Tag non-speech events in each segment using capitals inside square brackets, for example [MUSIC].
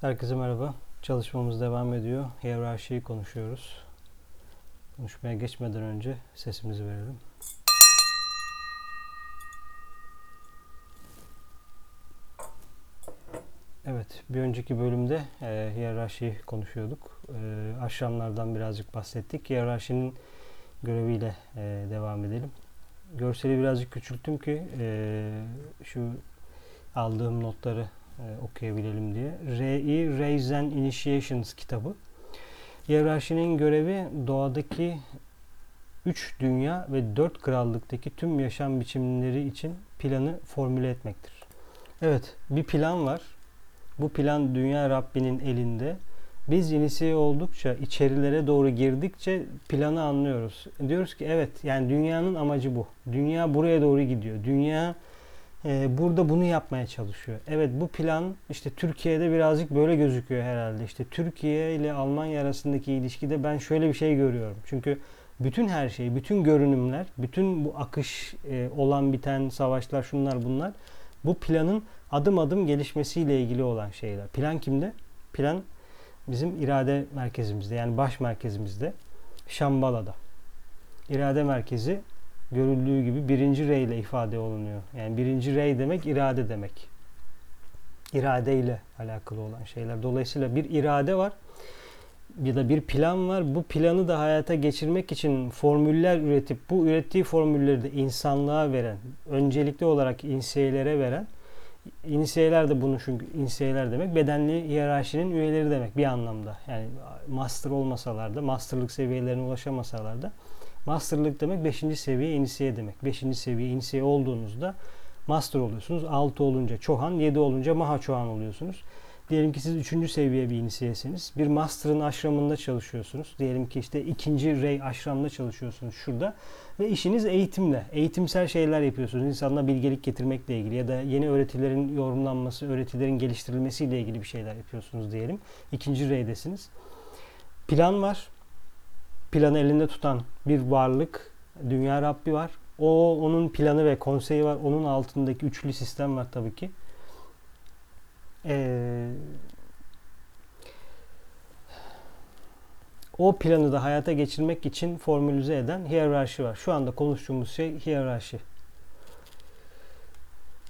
Herkese merhaba. Çalışmamız devam ediyor. Hiyerarşiyi konuşuyoruz. Konuşmaya geçmeden önce sesimizi verelim. Evet, bir önceki bölümde e, hiyerarşiyi konuşuyorduk. E, aşramlardan birazcık bahsettik. Hiyerarşinin göreviyle e, devam edelim. Görseli birazcık küçülttüm ki e, şu aldığım notları e, okuyabilelim diye. R.E. Raise Initiations kitabı. Hiyerarşinin görevi doğadaki üç dünya ve dört krallıktaki tüm yaşam biçimleri için planı formüle etmektir. Evet, bir plan var. Bu plan dünya Rabbinin elinde. Biz inisiye oldukça, içerilere doğru girdikçe planı anlıyoruz. Diyoruz ki evet, yani dünyanın amacı bu. Dünya buraya doğru gidiyor. Dünya e, burada bunu yapmaya çalışıyor. Evet bu plan işte Türkiye'de birazcık böyle gözüküyor herhalde. İşte Türkiye ile Almanya arasındaki ilişkide ben şöyle bir şey görüyorum. Çünkü bütün her şey, bütün görünümler, bütün bu akış e, olan biten savaşlar şunlar bunlar bu planın adım adım gelişmesiyle ilgili olan şeyler. Plan kimde? Plan bizim irade merkezimizde yani baş merkezimizde Şambala'da. İrade merkezi görüldüğü gibi birinci rey ile ifade olunuyor. Yani birinci rey demek irade demek. İrade ile alakalı olan şeyler. Dolayısıyla bir irade var ya da bir plan var. Bu planı da hayata geçirmek için formüller üretip bu ürettiği formülleri de insanlığa veren, öncelikli olarak insiyelere veren İnisiyeler de bunu çünkü insiyeler demek bedenli hiyerarşinin üyeleri demek bir anlamda. Yani master olmasalar da, masterlık seviyelerine ulaşamasalar da Masterlık demek 5. seviye inisiye demek. 5. seviye inisiye olduğunuzda master oluyorsunuz. 6 olunca çohan, 7 olunca maha çohan oluyorsunuz. Diyelim ki siz 3. seviye bir inisiyesiniz. Bir master'ın aşramında çalışıyorsunuz. Diyelim ki işte ikinci rey aşramında çalışıyorsunuz şurada. Ve işiniz eğitimle, eğitimsel şeyler yapıyorsunuz. İnsanlara bilgelik getirmekle ilgili ya da yeni öğretilerin yorumlanması, öğretilerin geliştirilmesiyle ilgili bir şeyler yapıyorsunuz diyelim. İkinci reydesiniz. Plan var planı elinde tutan bir varlık, dünya Rabbi var. O onun planı ve konseyi var. Onun altındaki üçlü sistem var tabii ki. Ee, o planı da hayata geçirmek için formülize eden hiyerarşi var. Şu anda konuştuğumuz şey hiyerarşi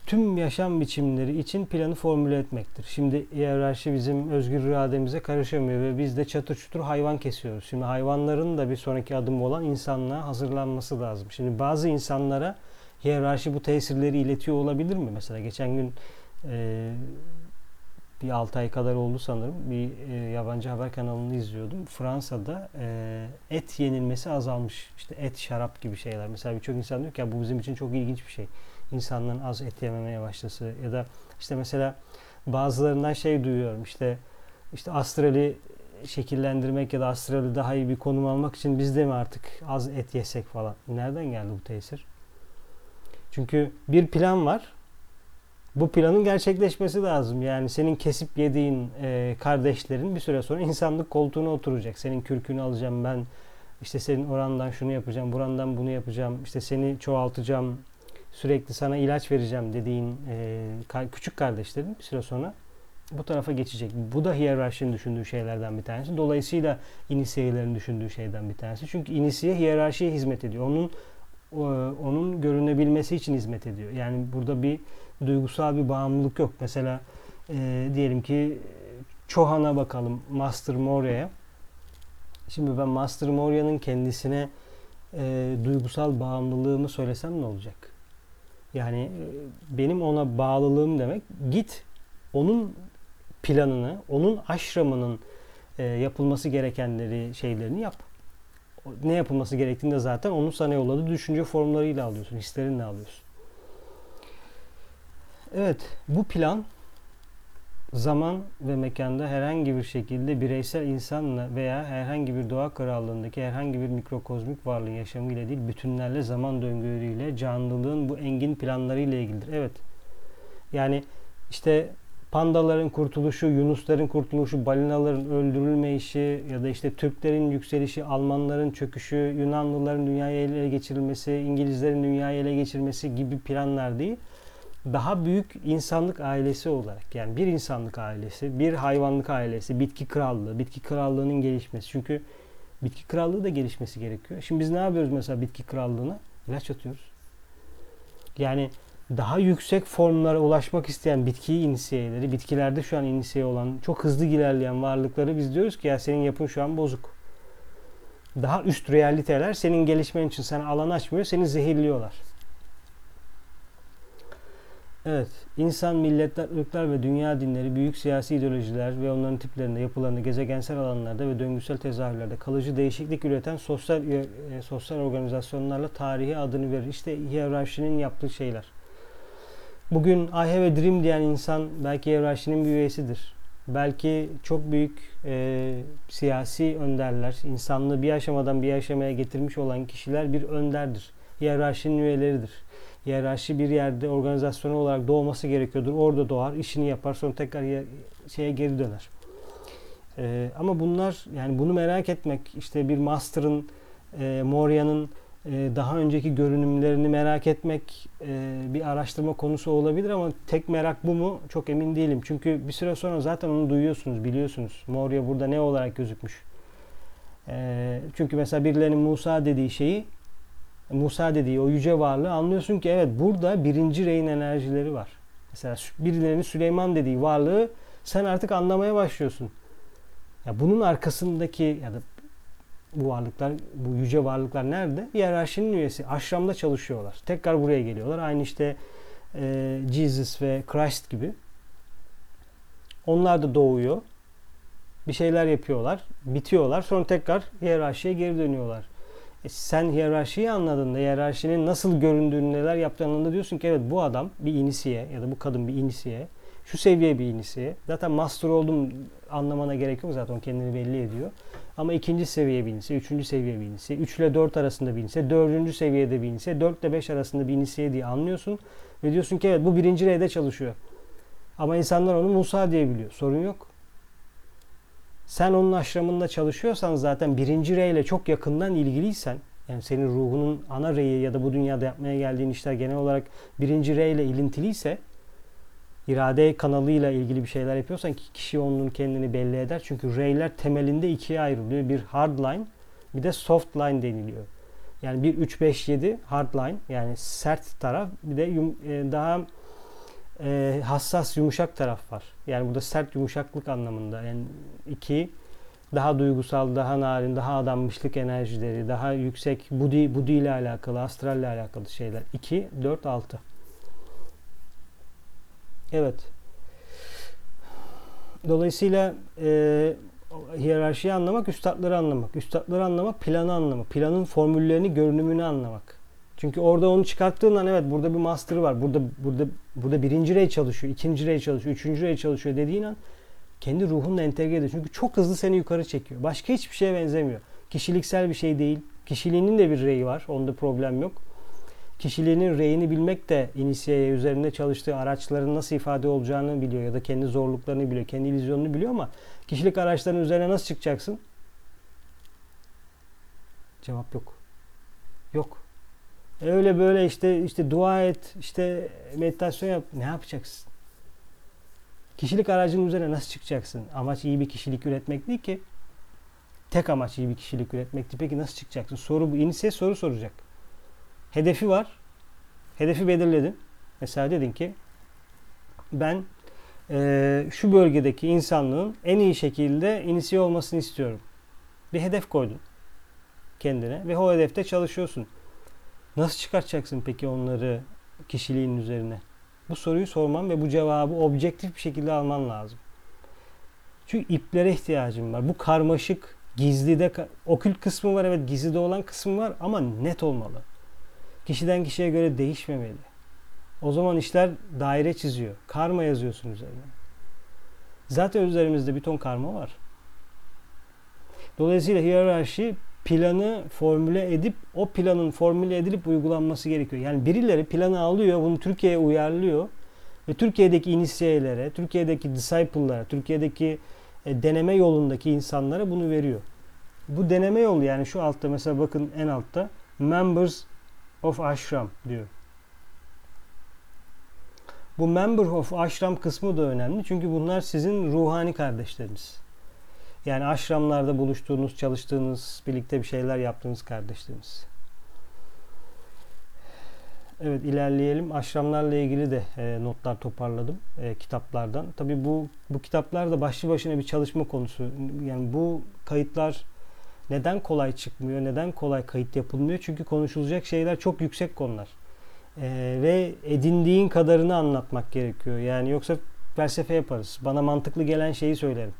tüm yaşam biçimleri için planı formüle etmektir. Şimdi hiyerarşi bizim özgür irademize karışamıyor ve biz de çatır çutur hayvan kesiyoruz. Şimdi hayvanların da bir sonraki adımı olan insanlığa hazırlanması lazım. Şimdi bazı insanlara hiyerarşi bu tesirleri iletiyor olabilir mi? Mesela geçen gün e, bir 6 ay kadar oldu sanırım. Bir e, yabancı haber kanalını izliyordum. Fransa'da e, et yenilmesi azalmış. İşte et, şarap gibi şeyler. Mesela birçok insan diyor ki ya bu bizim için çok ilginç bir şey insanların az et yememeye başlaması ya da işte mesela bazılarından şey duyuyorum işte işte astrali şekillendirmek ya da astrali daha iyi bir konum almak için biz de mi artık az et yesek falan. Nereden geldi bu tesir? Çünkü bir plan var. Bu planın gerçekleşmesi lazım. Yani senin kesip yediğin e, kardeşlerin bir süre sonra insanlık koltuğuna oturacak. Senin kürkünü alacağım ben. İşte senin orandan şunu yapacağım, burandan bunu yapacağım. İşte seni çoğaltacağım, sürekli sana ilaç vereceğim dediğin e, küçük kardeşlerin bir süre sonra bu tarafa geçecek. Bu da hiyerarşinin düşündüğü şeylerden bir tanesi. Dolayısıyla inisiyelerin düşündüğü şeyden bir tanesi. Çünkü inisiye hiyerarşiye hizmet ediyor. Onun onun görünebilmesi için hizmet ediyor. Yani burada bir duygusal bir bağımlılık yok. Mesela e, diyelim ki Çohan'a bakalım, Master Moria'ya. Şimdi ben Master Moria'nın kendisine e, duygusal bağımlılığımı söylesem ne olacak? Yani e, benim ona bağlılığım demek git onun planını, onun aşramının e, yapılması gerekenleri, şeylerini yap. Ne yapılması gerektiğini de zaten onun sana yolladığı düşünce formlarıyla alıyorsun, hislerinle alıyorsun. Evet, bu plan zaman ve mekanda herhangi bir şekilde bireysel insanla veya herhangi bir doğa krallığındaki herhangi bir mikrokozmik varlığın yaşamıyla değil, bütünlerle zaman döngüleriyle, canlılığın bu engin planlarıyla ilgilidir. Evet. Yani işte pandaların kurtuluşu, yunusların kurtuluşu, balinaların öldürülmeyişi ya da işte Türklerin yükselişi, Almanların çöküşü, Yunanlıların dünyaya ele geçirilmesi, İngilizlerin dünyaya ele geçirmesi gibi planlar değil daha büyük insanlık ailesi olarak yani bir insanlık ailesi, bir hayvanlık ailesi, bitki krallığı, bitki krallığının gelişmesi. Çünkü bitki krallığı da gelişmesi gerekiyor. Şimdi biz ne yapıyoruz mesela bitki krallığına? İlaç atıyoruz. Yani daha yüksek formlara ulaşmak isteyen bitki inisiyeleri, bitkilerde şu an inisiye olan, çok hızlı ilerleyen varlıkları biz diyoruz ki ya senin yapın şu an bozuk. Daha üst realiteler senin gelişmen için sana alan açmıyor, seni zehirliyorlar. Evet, insan, milletler, ırklar ve dünya dinleri, büyük siyasi ideolojiler ve onların tiplerinde, yapılarında, gezegensel alanlarda ve döngüsel tezahürlerde kalıcı değişiklik üreten sosyal e, sosyal organizasyonlarla tarihi adını verir. İşte hiyerarşinin yaptığı şeyler. Bugün I have a dream diyen insan belki hiyerarşinin bir üyesidir. Belki çok büyük e, siyasi önderler, insanlığı bir aşamadan bir aşamaya getirmiş olan kişiler bir önderdir. Hiyerarşinin üyeleridir hiyerarşi bir yerde organizasyonu olarak doğması gerekiyordur. Orada doğar, işini yapar, sonra tekrar şeye geri döner. Ee, ama bunlar yani bunu merak etmek, işte bir master'ın, e, Moria'nın e, daha önceki görünümlerini merak etmek e, bir araştırma konusu olabilir ama tek merak bu mu? Çok emin değilim. Çünkü bir süre sonra zaten onu duyuyorsunuz, biliyorsunuz. Moria burada ne olarak gözükmüş? E, çünkü mesela birilerinin Musa dediği şeyi Musa dediği o yüce varlığı anlıyorsun ki evet burada birinci reyin enerjileri var. Mesela birilerinin Süleyman dediği varlığı sen artık anlamaya başlıyorsun. Ya bunun arkasındaki ya da bu varlıklar, bu yüce varlıklar nerede? Hiyerarşinin üyesi. Aşramda çalışıyorlar. Tekrar buraya geliyorlar. Aynı işte e, Jesus ve Christ gibi. Onlar da doğuyor. Bir şeyler yapıyorlar. Bitiyorlar. Sonra tekrar hiyerarşiye geri dönüyorlar. Sen hiyerarşiyi anladığında, hiyerarşinin nasıl göründüğünü, neler yaptığını diyorsun ki evet bu adam bir inisiye ya da bu kadın bir inisiye. Şu seviye bir inisiye. Zaten master oldum anlamana gerek yok zaten kendini belli ediyor. Ama ikinci seviye bir inisiye, üçüncü seviye bir inisiye, üç ile dört arasında bir inisiye, dördüncü seviyede bir inisiye, dört ile beş arasında bir inisiye diye anlıyorsun. Ve diyorsun ki evet bu birinci reyde çalışıyor. Ama insanlar onu Musa diye biliyor. Sorun yok. Sen onun aşramında çalışıyorsan zaten birinci rey ile çok yakından ilgiliysen yani senin ruhunun ana reyi ya da bu dünyada yapmaya geldiğin işler genel olarak birinci rey ile ilintiliyse irade kanalıyla ilgili bir şeyler yapıyorsan ki kişi onun kendini belli eder. Çünkü reyler temelinde ikiye ayrılıyor. Bir hard line bir de soft line deniliyor. Yani bir 3 5 7 hard line yani sert taraf bir de e, daha e, hassas yumuşak taraf var. Yani burada sert yumuşaklık anlamında. Yani iki daha duygusal, daha narin, daha adanmışlık enerjileri, daha yüksek budi, budi ile alakalı, astral ile alakalı şeyler. 2, 4, 6. Evet. Dolayısıyla e, hiyerarşiyi anlamak, üstadları anlamak. Üstadları anlamak, planı anlamak. Planın formüllerini, görünümünü anlamak. Çünkü orada onu çıkarttığından evet burada bir master var. Burada burada burada birinci rey çalışıyor, ikinci rey çalışıyor, üçüncü rey çalışıyor dediğin an kendi ruhunla entegre ediyor. Çünkü çok hızlı seni yukarı çekiyor. Başka hiçbir şeye benzemiyor. Kişiliksel bir şey değil. Kişiliğinin de bir reyi var. Onda problem yok. Kişiliğinin reyini bilmek de inisiyeye üzerinde çalıştığı araçların nasıl ifade olacağını biliyor ya da kendi zorluklarını biliyor, kendi illüzyonunu biliyor ama kişilik araçlarının üzerine nasıl çıkacaksın? Cevap yok. Yok. Öyle böyle işte işte dua et, işte meditasyon yap. Ne yapacaksın? Kişilik aracının üzerine nasıl çıkacaksın? Amaç iyi bir kişilik üretmek değil ki. Tek amaç iyi bir kişilik üretmekti. Peki nasıl çıkacaksın? Soru bu. İnise soru soracak. Hedefi var. Hedefi belirledin. Mesela dedin ki ben e, şu bölgedeki insanlığın en iyi şekilde inisiye olmasını istiyorum. Bir hedef koydun kendine ve o hedefte çalışıyorsun. Nasıl çıkartacaksın peki onları kişiliğin üzerine? Bu soruyu sorman ve bu cevabı objektif bir şekilde alman lazım. Çünkü iplere ihtiyacım var. Bu karmaşık, gizli de okült kısmı var evet gizlide olan kısmı var ama net olmalı. Kişiden kişiye göre değişmemeli. O zaman işler daire çiziyor. Karma yazıyorsun üzerine. Zaten üzerimizde bir ton karma var. Dolayısıyla hiyerarşi planı formüle edip o planın formüle edilip uygulanması gerekiyor. Yani birileri planı alıyor, bunu Türkiye'ye uyarlıyor ve Türkiye'deki inisiyelere, Türkiye'deki disciple'lara, Türkiye'deki e, deneme yolundaki insanlara bunu veriyor. Bu deneme yolu yani şu altta mesela bakın en altta members of ashram diyor. Bu member of ashram kısmı da önemli. Çünkü bunlar sizin ruhani kardeşleriniz. Yani aşramlarda buluştuğunuz, çalıştığınız, birlikte bir şeyler yaptığınız kardeşleriniz. Evet ilerleyelim. Aşramlarla ilgili de e, notlar toparladım e, kitaplardan. Tabii bu bu kitaplar da başlı başına bir çalışma konusu. Yani bu kayıtlar neden kolay çıkmıyor? Neden kolay kayıt yapılmıyor? Çünkü konuşulacak şeyler çok yüksek konular. E, ve edindiğin kadarını anlatmak gerekiyor. Yani yoksa felsefe yaparız. Bana mantıklı gelen şeyi söylerim.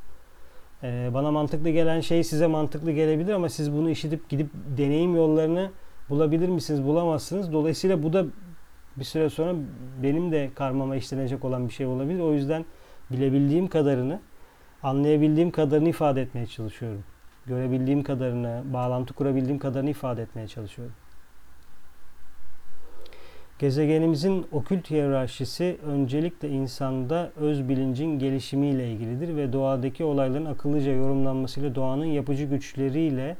E, bana mantıklı gelen şey size mantıklı gelebilir ama siz bunu işitip gidip deneyim yollarını bulabilir misiniz? Bulamazsınız. Dolayısıyla bu da bir süre sonra benim de karmama işlenecek olan bir şey olabilir. O yüzden bilebildiğim kadarını, anlayabildiğim kadarını ifade etmeye çalışıyorum. Görebildiğim kadarını, bağlantı kurabildiğim kadarını ifade etmeye çalışıyorum. Gezegenimizin okült hiyerarşisi öncelikle insanda öz bilincin gelişimiyle ilgilidir ve doğadaki olayların akıllıca yorumlanmasıyla doğanın yapıcı güçleriyle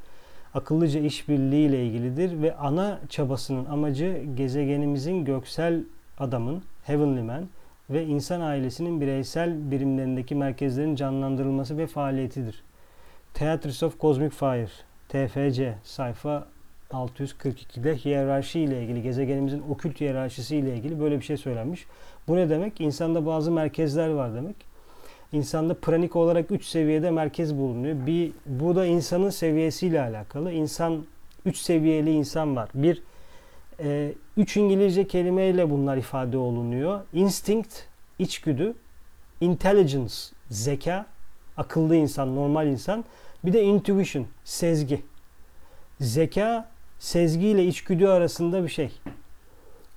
akıllıca işbirliği ile ilgilidir ve ana çabasının amacı gezegenimizin göksel adamın, Heavenly Man ve insan ailesinin bireysel birimlerindeki merkezlerin canlandırılması ve faaliyetidir. Theatres of Cosmic Fire, TFC, sayfa 642'de hiyerarşi ile ilgili, gezegenimizin okült hiyerarşisi ile ilgili böyle bir şey söylenmiş. Bu ne demek? İnsanda bazı merkezler var demek. İnsanda pranik olarak 3 seviyede merkez bulunuyor. Bir, bu da insanın seviyesiyle alakalı. İnsan 3 seviyeli insan var. Bir, e, üç İngilizce kelimeyle bunlar ifade olunuyor. Instinct, içgüdü, intelligence, zeka, akıllı insan, normal insan. Bir de intuition, sezgi. Zeka, sezgi ile içgüdü arasında bir şey.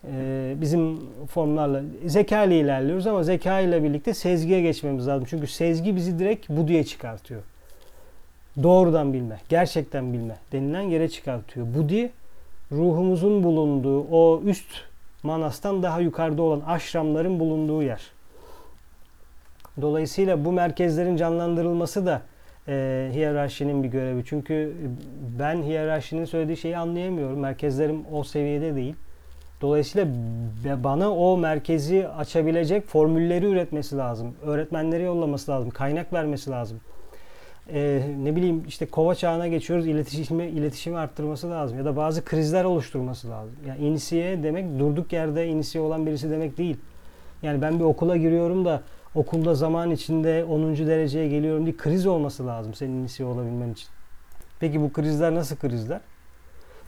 Ee, bizim formlarla zeka ile ilerliyoruz ama zeka ile birlikte sezgiye geçmemiz lazım. Çünkü sezgi bizi direkt buduya çıkartıyor. Doğrudan bilme, gerçekten bilme denilen yere çıkartıyor. Budi ruhumuzun bulunduğu o üst manastan daha yukarıda olan aşramların bulunduğu yer. Dolayısıyla bu merkezlerin canlandırılması da e, hiyerarşinin bir görevi. Çünkü ben hiyerarşinin söylediği şeyi anlayamıyorum. Merkezlerim o seviyede değil. Dolayısıyla bana o merkezi açabilecek formülleri üretmesi lazım. Öğretmenleri yollaması lazım. Kaynak vermesi lazım. Ee, ne bileyim işte kova çağına geçiyoruz. İletişimi, iletişimi arttırması lazım. Ya da bazı krizler oluşturması lazım. Yani inisiye demek durduk yerde inisiye olan birisi demek değil. Yani ben bir okula giriyorum da okulda zaman içinde 10. dereceye geliyorum diye kriz olması lazım senin inisiye olabilmen için. Peki bu krizler nasıl krizler?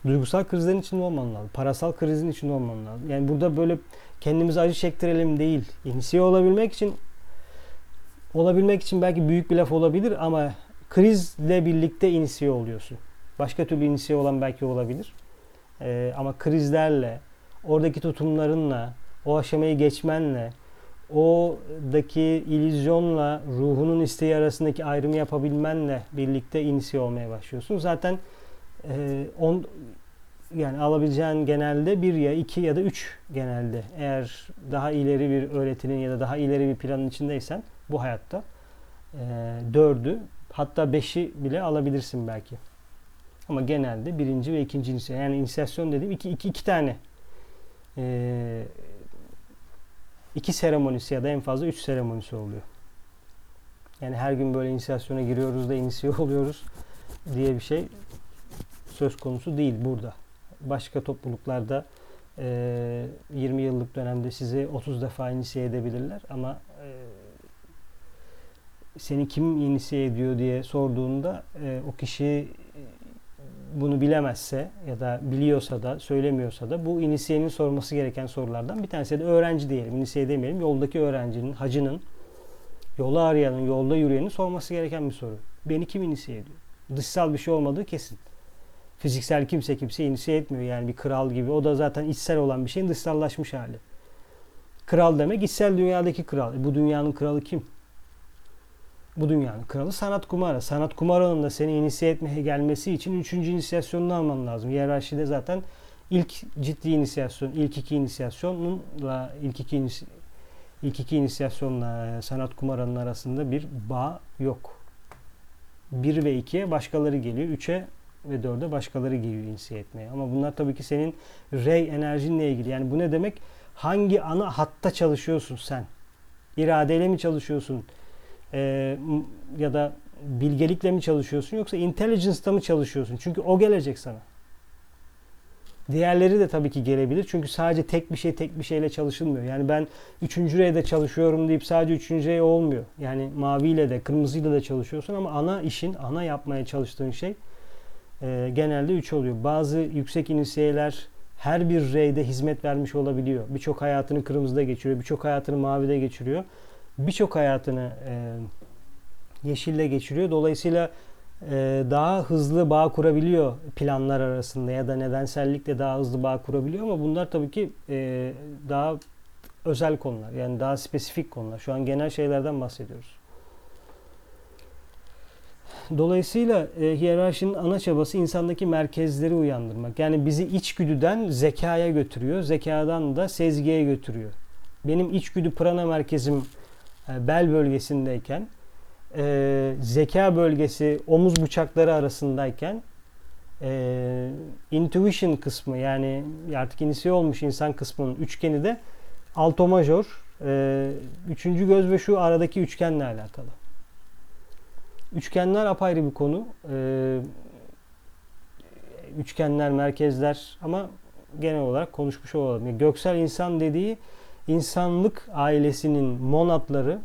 duygusal krizlerin içinde olman lazım. Parasal krizin içinde olman lazım. Yani burada böyle kendimize acı çektirelim değil. İnisiye olabilmek için olabilmek için belki büyük bir laf olabilir ama krizle birlikte inisiye oluyorsun. Başka türlü inisiye olan belki olabilir. Ee, ama krizlerle, oradaki tutumlarınla, o aşamayı geçmenle, oradaki illüzyonla ruhunun isteği arasındaki ayrımı yapabilmenle birlikte inisiye olmaya başlıyorsun. Zaten e, on, yani alabileceğin genelde bir ya iki ya da üç genelde. Eğer daha ileri bir öğretinin ya da daha ileri bir planın içindeysen bu hayatta e, dördü hatta beşi bile alabilirsin belki. Ama genelde birinci ve ikinci inisiyasyon. Yani inisiyasyon dediğim iki, iki, iki tane e, iki seremonisi ya da en fazla üç seremonisi oluyor. Yani her gün böyle inisiyasyona giriyoruz da inisiye [LAUGHS] oluyoruz diye bir şey söz konusu değil burada. Başka topluluklarda e, 20 yıllık dönemde sizi 30 defa inisiye edebilirler ama e, seni kim inisiye ediyor diye sorduğunda e, o kişi bunu bilemezse ya da biliyorsa da söylemiyorsa da bu inisiyenin sorması gereken sorulardan bir tanesi de öğrenci diyelim. İnisiye demeyelim. Yoldaki öğrencinin, hacının, yolu arayanın, yolda yürüyenin sorması gereken bir soru. Beni kim inisiye ediyor? Dışsal bir şey olmadığı kesin. Fiziksel kimse kimse inisiye etmiyor yani bir kral gibi. O da zaten içsel olan bir şeyin dışsallaşmış hali. Kral demek içsel dünyadaki kral. E bu dünyanın kralı kim? Bu dünyanın kralı sanat kumara. Sanat kumaranın da seni inisiye etmeye gelmesi için üçüncü inisiyasyonunu alman lazım. Hiyerarşide zaten ilk ciddi inisiyasyon, ilk iki inisiyasyonla ilk iki inisi, ilk iki inisiyasyonla sanat kumaranın arasında bir bağ yok. 1 ve 2'ye başkaları geliyor. 3'e ve 4'e başkaları geliyor insiye etmeye. Ama bunlar tabii ki senin rey enerjinle ilgili. Yani bu ne demek? hangi ana hatta çalışıyorsun sen? İradeyle mi çalışıyorsun? Ee, ya da bilgelikle mi çalışıyorsun yoksa intelligence'da mı çalışıyorsun? Çünkü o gelecek sana. Diğerleri de tabii ki gelebilir. Çünkü sadece tek bir şey tek bir şeyle çalışılmıyor. Yani ben 3. reyde çalışıyorum deyip sadece 3. rey olmuyor. Yani maviyle de kırmızıyla da çalışıyorsun ama ana işin, ana yapmaya çalıştığın şey e, genelde 3 oluyor. Bazı yüksek inisiyeler her bir reyde hizmet vermiş olabiliyor. Birçok hayatını kırmızıda geçiriyor, birçok hayatını mavide geçiriyor. Birçok hayatını e, yeşille geçiriyor. Dolayısıyla e, daha hızlı bağ kurabiliyor planlar arasında ya da nedensellikle daha hızlı bağ kurabiliyor ama bunlar tabii ki e, daha özel konular. Yani daha spesifik konular. Şu an genel şeylerden bahsediyoruz. Dolayısıyla e, hiyerarşinin ana çabası insandaki merkezleri uyandırmak. Yani bizi içgüdüden zekaya götürüyor. Zekadan da sezgiye götürüyor. Benim içgüdü prana merkezim bel bölgesindeyken e, zeka bölgesi omuz bıçakları arasındayken e, intuition kısmı yani artık inisiye olmuş insan kısmının üçgeni de alto majör e, üçüncü göz ve şu aradaki üçgenle alakalı. Üçgenler apayrı bir konu. E, üçgenler, merkezler ama genel olarak konuşmuş olalım. Göksel insan dediği insanlık ailesinin monatları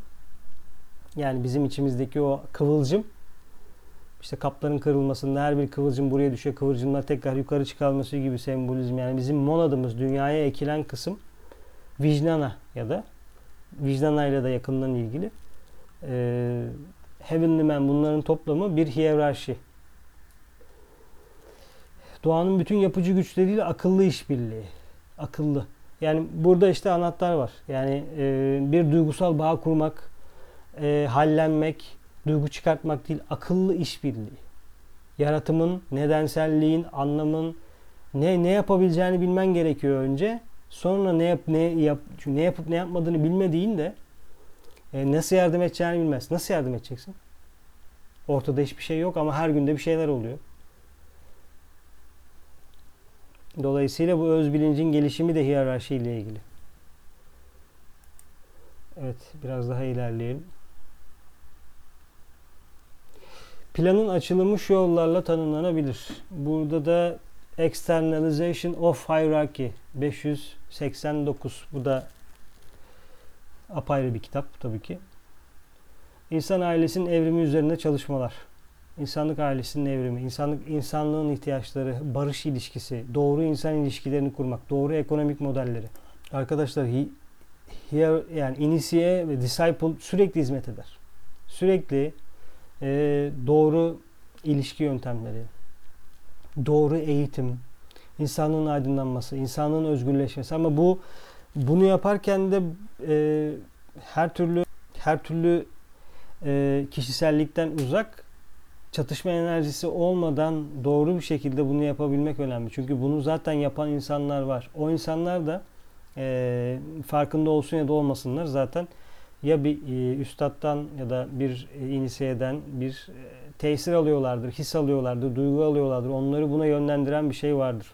yani bizim içimizdeki o kıvılcım işte kapların kırılmasında her bir kıvılcım buraya düşüyor. Kıvılcımlar tekrar yukarı çıkarması gibi sembolizm. Yani bizim monadımız dünyaya ekilen kısım vicdana ya da vicdana ile de yakından ilgili. Ee, Heavenly Man bunların toplamı bir hiyerarşi. Doğanın bütün yapıcı güçleriyle akıllı işbirliği. Akıllı. Yani burada işte anahtar var. Yani e, bir duygusal bağ kurmak, e, hallenmek, duygu çıkartmak değil, akıllı işbirliği. Yaratımın, nedenselliğin, anlamın ne ne yapabileceğini bilmen gerekiyor önce. Sonra ne yap ne yap ne yapıp ne yapmadığını bilmediğin de e, nasıl yardım edeceğini bilmez. Nasıl yardım edeceksin? Ortada hiçbir şey yok ama her günde bir şeyler oluyor. Dolayısıyla bu öz bilincin gelişimi de hiyerarşi ile ilgili. Evet, biraz daha ilerleyelim. Planın açılımı şu yollarla tanımlanabilir. Burada da Externalization of Hierarchy 589. Bu da apayrı bir kitap tabii ki. İnsan ailesinin evrimi üzerinde çalışmalar. İnsanlık ailesinin evrimi, insanlık insanlığın ihtiyaçları, barış ilişkisi, doğru insan ilişkilerini kurmak, doğru ekonomik modelleri. Arkadaşlar here, yani inisiye ve disciple sürekli hizmet eder. Sürekli e, doğru ilişki yöntemleri, doğru eğitim, insanlığın aydınlanması, insanlığın özgürleşmesi ama bu bunu yaparken de e, her türlü her türlü e, kişisellikten uzak çatışma enerjisi olmadan doğru bir şekilde bunu yapabilmek önemli. Çünkü bunu zaten yapan insanlar var. O insanlar da e, farkında olsun ya da olmasınlar zaten ya bir e, üstattan ya da bir e, inisiyeden bir e, tesir alıyorlardır, his alıyorlardır, duygu alıyorlardır. Onları buna yönlendiren bir şey vardır.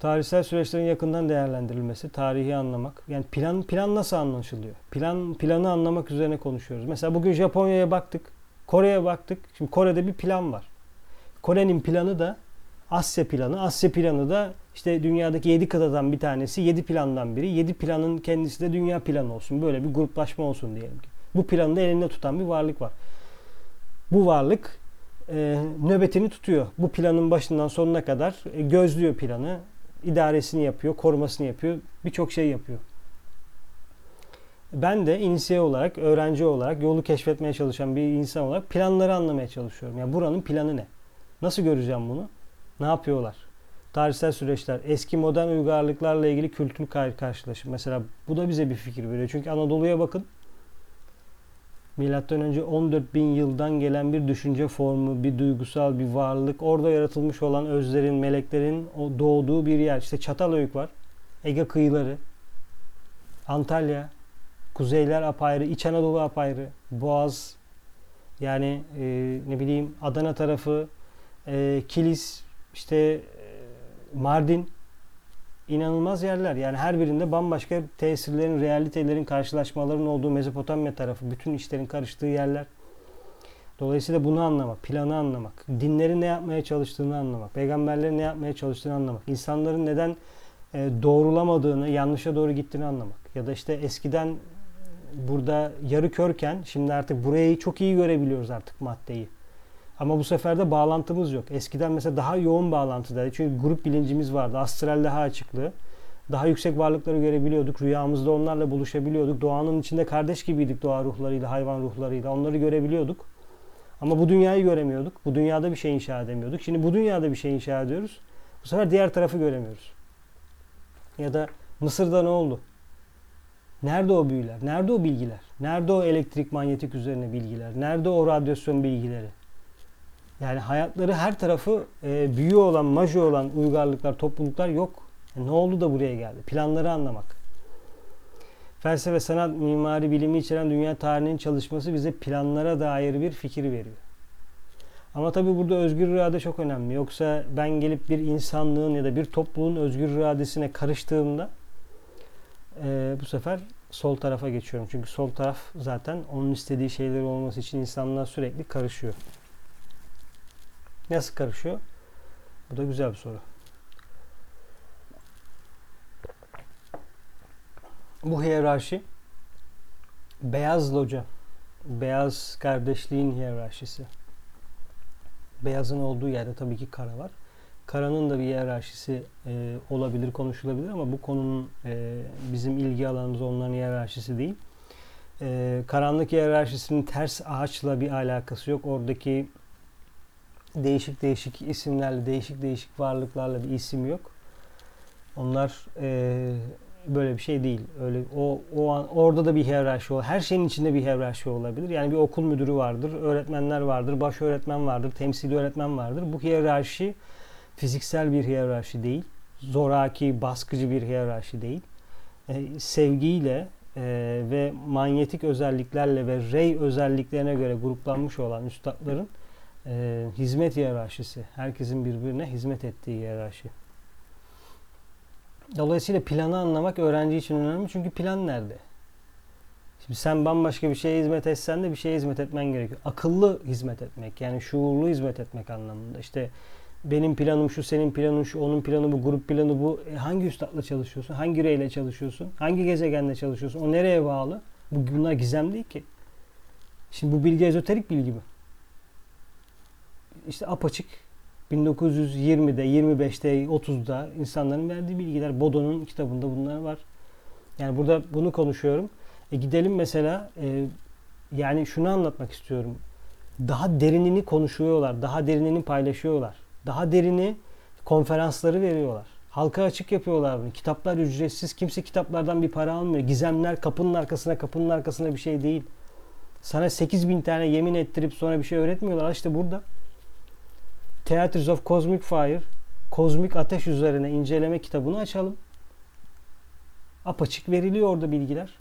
Tarihsel süreçlerin yakından değerlendirilmesi, tarihi anlamak. Yani plan plan nasıl anlaşılıyor? Plan planı anlamak üzerine konuşuyoruz. Mesela bugün Japonya'ya baktık, Kore'ye baktık. Şimdi Kore'de bir plan var. Kore'nin planı da Asya planı. Asya planı da işte dünyadaki 7 kıtadan bir tanesi 7 plandan biri. 7 planın kendisi de dünya planı olsun. Böyle bir gruplaşma olsun diyelim ki. Bu planı da elinde tutan bir varlık var. Bu varlık e, nöbetini tutuyor. Bu planın başından sonuna kadar e, gözlüyor planı. idaresini yapıyor, korumasını yapıyor. Birçok şey yapıyor. Ben de inisiye olarak, öğrenci olarak, yolu keşfetmeye çalışan bir insan olarak planları anlamaya çalışıyorum. Yani buranın planı ne? Nasıl göreceğim bunu? Ne yapıyorlar? Tarihsel süreçler, eski modern uygarlıklarla ilgili kültür karşılaşım. Mesela bu da bize bir fikir veriyor. Çünkü Anadolu'ya bakın. Milattan önce 14 bin yıldan gelen bir düşünce formu, bir duygusal bir varlık. Orada yaratılmış olan özlerin, meleklerin o doğduğu bir yer. İşte Çatalhöyük var. Ege kıyıları. Antalya. Kuzeyler apayrı. İç Anadolu apayrı. Boğaz. Yani e, ne bileyim Adana tarafı. E, Kilis. işte e, Mardin. inanılmaz yerler. Yani her birinde bambaşka tesirlerin, realitelerin, karşılaşmaların olduğu Mezopotamya tarafı, bütün işlerin karıştığı yerler. Dolayısıyla bunu anlamak, planı anlamak, dinlerin ne yapmaya çalıştığını anlamak, peygamberlerin ne yapmaya çalıştığını anlamak, insanların neden e, doğrulamadığını, yanlışa doğru gittiğini anlamak. Ya da işte eskiden burada yarı körken şimdi artık burayı çok iyi görebiliyoruz artık maddeyi. Ama bu sefer de bağlantımız yok. Eskiden mesela daha yoğun bağlantıdaydı. Çünkü grup bilincimiz vardı. Astral daha açıklığı. Daha yüksek varlıkları görebiliyorduk. Rüyamızda onlarla buluşabiliyorduk. Doğanın içinde kardeş gibiydik doğa ruhlarıyla, hayvan ruhlarıyla. Onları görebiliyorduk. Ama bu dünyayı göremiyorduk. Bu dünyada bir şey inşa edemiyorduk. Şimdi bu dünyada bir şey inşa ediyoruz. Bu sefer diğer tarafı göremiyoruz. Ya da Mısır'da ne oldu? Nerede o büyüler? Nerede o bilgiler? Nerede o elektrik manyetik üzerine bilgiler? Nerede o radyasyon bilgileri? Yani hayatları her tarafı e, büyü olan, maji olan uygarlıklar, topluluklar yok. E, ne oldu da buraya geldi? Planları anlamak. Felsefe, sanat, mimari, bilimi içeren dünya tarihinin çalışması bize planlara dair bir fikir veriyor. Ama tabii burada özgür irade çok önemli. Yoksa ben gelip bir insanlığın ya da bir topluluğun özgür iradesine karıştığımda e, bu sefer sol tarafa geçiyorum. Çünkü sol taraf zaten onun istediği şeyler olması için insanlar sürekli karışıyor. Nasıl karışıyor? Bu da güzel bir soru. Bu hiyerarşi beyaz loca, beyaz kardeşliğin hiyerarşisi. Beyazın olduğu yerde tabii ki kara var. Karanın da bir hiyerarşisi e, olabilir, konuşulabilir ama bu konunun e, bizim ilgi alanımız onların hiyerarşisi değil. E, karanlık hiyerarşisinin ters ağaçla bir alakası yok. Oradaki değişik değişik isimlerle, değişik değişik varlıklarla bir isim yok. Onlar e, böyle bir şey değil. Öyle o o an orada da bir hiyerarşi olur. Her şeyin içinde bir hiyerarşi olabilir. Yani bir okul müdürü vardır, öğretmenler vardır, baş öğretmen vardır, temsili öğretmen vardır. Bu hiyerarşi fiziksel bir hiyerarşi değil. Zoraki, baskıcı bir hiyerarşi değil. E, sevgiyle e, ve manyetik özelliklerle ve rey özelliklerine göre gruplanmış olan üstadların e, hizmet hiyerarşisi. Herkesin birbirine hizmet ettiği hiyerarşi. Dolayısıyla planı anlamak öğrenci için önemli. Çünkü plan nerede? Şimdi sen bambaşka bir şeye hizmet etsen de bir şeye hizmet etmen gerekiyor. Akıllı hizmet etmek yani şuurlu hizmet etmek anlamında. İşte benim planım şu, senin planın şu, onun planı bu, grup planı bu. E hangi üstadla çalışıyorsun? Hangi reyle çalışıyorsun? Hangi gezegenle çalışıyorsun? O nereye bağlı? Bu, bunlar gizem değil ki. Şimdi bu bilgi ezoterik bilgi mi? İşte apaçık 1920'de, 25'te, 30'da insanların verdiği bilgiler. Bodo'nun kitabında bunlar var. Yani burada bunu konuşuyorum. E gidelim mesela e, yani şunu anlatmak istiyorum. Daha derinini konuşuyorlar. Daha derinini paylaşıyorlar. Daha derini konferansları veriyorlar. Halka açık yapıyorlar bunu. Kitaplar ücretsiz. Kimse kitaplardan bir para almıyor. Gizemler kapının arkasına kapının arkasına bir şey değil. Sana 8 bin tane yemin ettirip sonra bir şey öğretmiyorlar. İşte burada. Theatres of Cosmic Fire Kozmik Ateş üzerine inceleme kitabını açalım. Apaçık veriliyor orada bilgiler.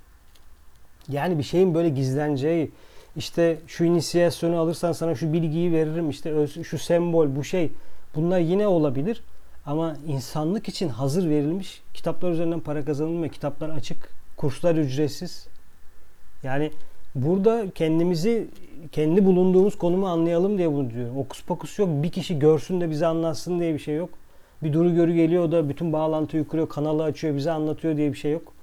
Yani bir şeyin böyle gizleneceği, işte şu inisiyasyonu alırsan sana şu bilgiyi veririm, işte şu sembol, bu şey. Bunlar yine olabilir. Ama insanlık için hazır verilmiş kitaplar üzerinden para kazanılmıyor. Kitaplar açık, kurslar ücretsiz. Yani burada kendimizi kendi bulunduğumuz konumu anlayalım diye bunu diyorum. Okus pokus yok. Bir kişi görsün de bize anlatsın diye bir şey yok. Bir duru görü geliyor da bütün bağlantıyı kuruyor, kanalı açıyor, bize anlatıyor diye bir şey yok.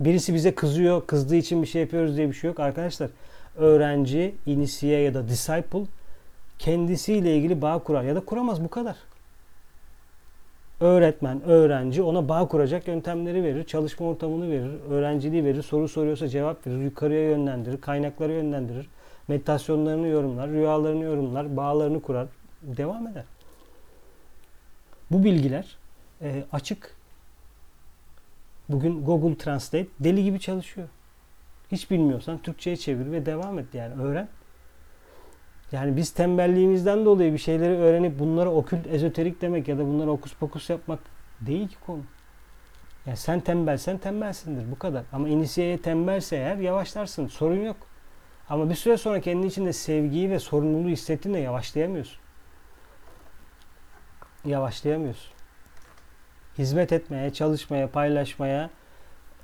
Birisi bize kızıyor, kızdığı için bir şey yapıyoruz diye bir şey yok. Arkadaşlar öğrenci, inisiye ya da disciple kendisiyle ilgili bağ kurar ya da kuramaz bu kadar. Öğretmen, öğrenci ona bağ kuracak yöntemleri verir, çalışma ortamını verir, öğrenciliği verir, soru soruyorsa cevap verir, yukarıya yönlendirir, kaynakları yönlendirir, meditasyonlarını yorumlar, rüyalarını yorumlar, bağlarını kurar, devam eder. Bu bilgiler e, açık. Bugün Google Translate deli gibi çalışıyor. Hiç bilmiyorsan Türkçe'ye çevir ve devam et yani öğren. Yani biz tembelliğimizden dolayı bir şeyleri öğrenip bunlara okült ezoterik demek ya da bunlara okus pokus yapmak değil ki konu. Yani sen tembelsen tembelsindir bu kadar. Ama inisiyeye tembelse eğer yavaşlarsın sorun yok. Ama bir süre sonra kendi içinde sevgiyi ve sorumluluğu hissettiğinde yavaşlayamıyorsun. Yavaşlayamıyorsun. hizmet etmeye, çalışmaya, paylaşmaya,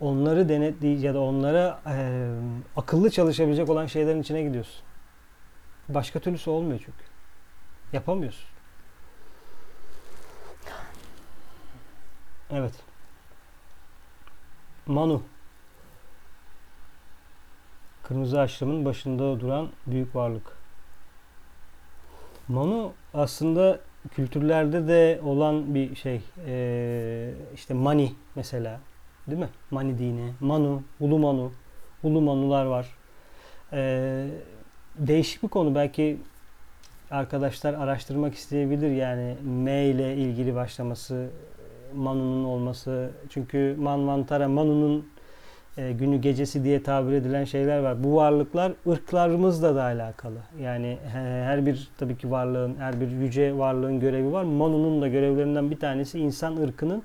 onları denetleyici ya da onlara e, akıllı çalışabilecek olan şeylerin içine gidiyorsun. Başka türlüsü olmuyor çünkü. Yapamıyorsun. Evet. Manu. Kırmızı aşramın başında duran büyük varlık. Manu aslında kültürlerde de olan bir şey. Ee, işte Mani mesela. Değil mi? Mani dini. Manu, Ulu Manu. Ulu Manular var. Ee, değişik bir konu. Belki arkadaşlar araştırmak isteyebilir. Yani M ile ilgili başlaması, Manu'nun olması. Çünkü Manvantara, Manu'nun e, günü gecesi diye tabir edilen şeyler var. Bu varlıklar ırklarımızla da alakalı. Yani her bir tabii ki varlığın, her bir yüce varlığın görevi var. Manu'nun da görevlerinden bir tanesi insan ırkının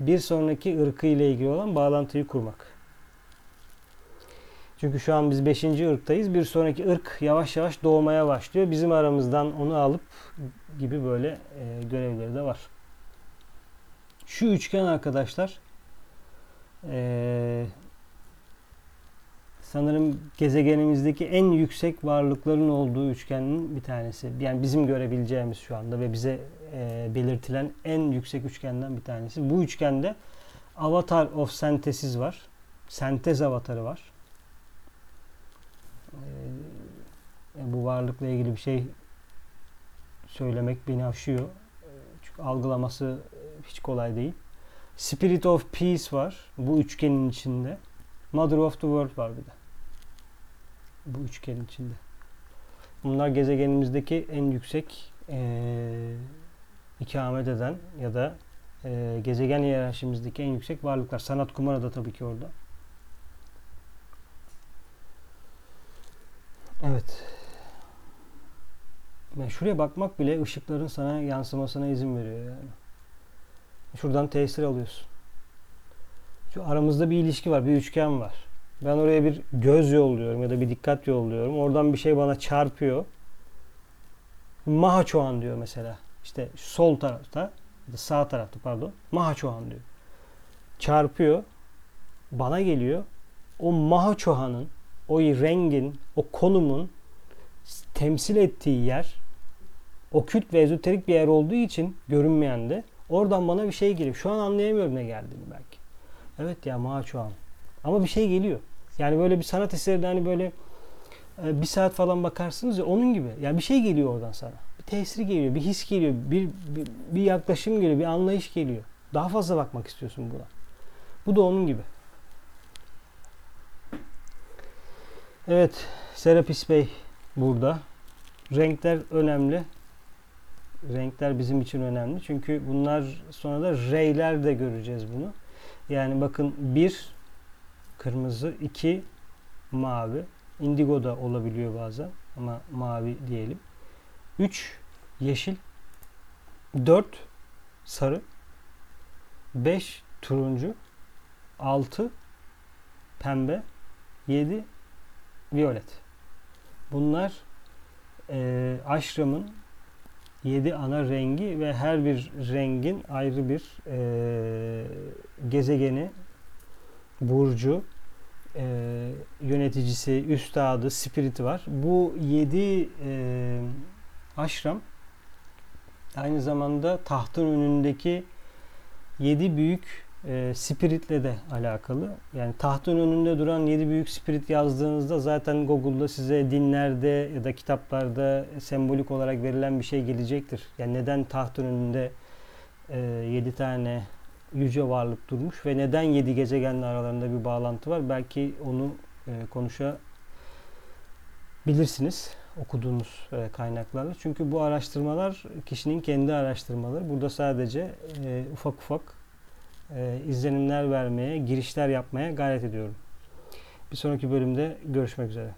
bir sonraki ırkı ile ilgili olan bağlantıyı kurmak. Çünkü şu an biz 5. ırktayız. Bir sonraki ırk yavaş yavaş doğmaya başlıyor. Bizim aramızdan onu alıp gibi böyle e, görevleri de var. Şu üçgen arkadaşlar e, sanırım gezegenimizdeki en yüksek varlıkların olduğu üçgenin bir tanesi. Yani bizim görebileceğimiz şu anda ve bize e, belirtilen en yüksek üçgenden bir tanesi. Bu üçgende Avatar of Sentesiz var. Sentez avatarı var. E, bu varlıkla ilgili bir şey söylemek beni aşıyor. Çünkü algılaması hiç kolay değil. Spirit of Peace var. Bu üçgenin içinde. Mother of the World var bir de. Bu üçgenin içinde. Bunlar gezegenimizdeki en yüksek e, ikamet eden ya da e, gezegen hiyerarşimizdeki en yüksek varlıklar. Sanat Kumara da tabii ki orada. Evet. Yani şuraya bakmak bile ışıkların sana yansımasına izin veriyor yani. Şuradan tesir alıyorsun. Şu aramızda bir ilişki var, bir üçgen var. Ben oraya bir göz yolluyorum ya da bir dikkat yolluyorum. Oradan bir şey bana çarpıyor. Mahaçoğan diyor mesela. İşte sol tarafta sağ tarafta pardon. Mahaçoğan diyor. Çarpıyor. Bana geliyor. O Mahaçoğan'ın o rengin, o konumun temsil ettiği yer okült ve ezoterik bir yer olduğu için görünmeyen de oradan bana bir şey geliyor. Şu an anlayamıyorum ne geldiğini belki. Evet ya Mahaçoğan. Ama bir şey geliyor. Yani böyle bir sanat eserinde hani böyle e, bir saat falan bakarsınız ya onun gibi. Yani bir şey geliyor oradan sana. Tesiri geliyor, bir his geliyor, bir, bir, bir yaklaşım geliyor, bir anlayış geliyor. Daha fazla bakmak istiyorsun buna. Bu da onun gibi. Evet, Serapis Bey burada. Renkler önemli. Renkler bizim için önemli. Çünkü bunlar sonra da reyler de göreceğiz bunu. Yani bakın bir kırmızı, iki mavi. Indigo da olabiliyor bazen ama mavi diyelim. 3 yeşil, 4 sarı, 5 turuncu, 6 pembe, 7 violet. Bunlar e, aşramın 7 ana rengi ve her bir rengin ayrı bir e, gezegeni, burcu, e, yöneticisi, üstadı, spiriti var. Bu 7 e, aşram aynı zamanda tahtın önündeki 7 büyük e, spiritle de alakalı. Yani tahtın önünde duran yedi büyük spirit yazdığınızda zaten Google'da size dinlerde ya da kitaplarda sembolik olarak verilen bir şey gelecektir. Yani neden tahtın önünde e, yedi tane yüce varlık durmuş ve neden yedi gezegenle aralarında bir bağlantı var? Belki onu e, konuşabilirsiniz okuduğunuz e, kaynaklarla. Çünkü bu araştırmalar kişinin kendi araştırmaları. Burada sadece e, ufak ufak e, izlenimler vermeye, girişler yapmaya gayret ediyorum. Bir sonraki bölümde görüşmek üzere.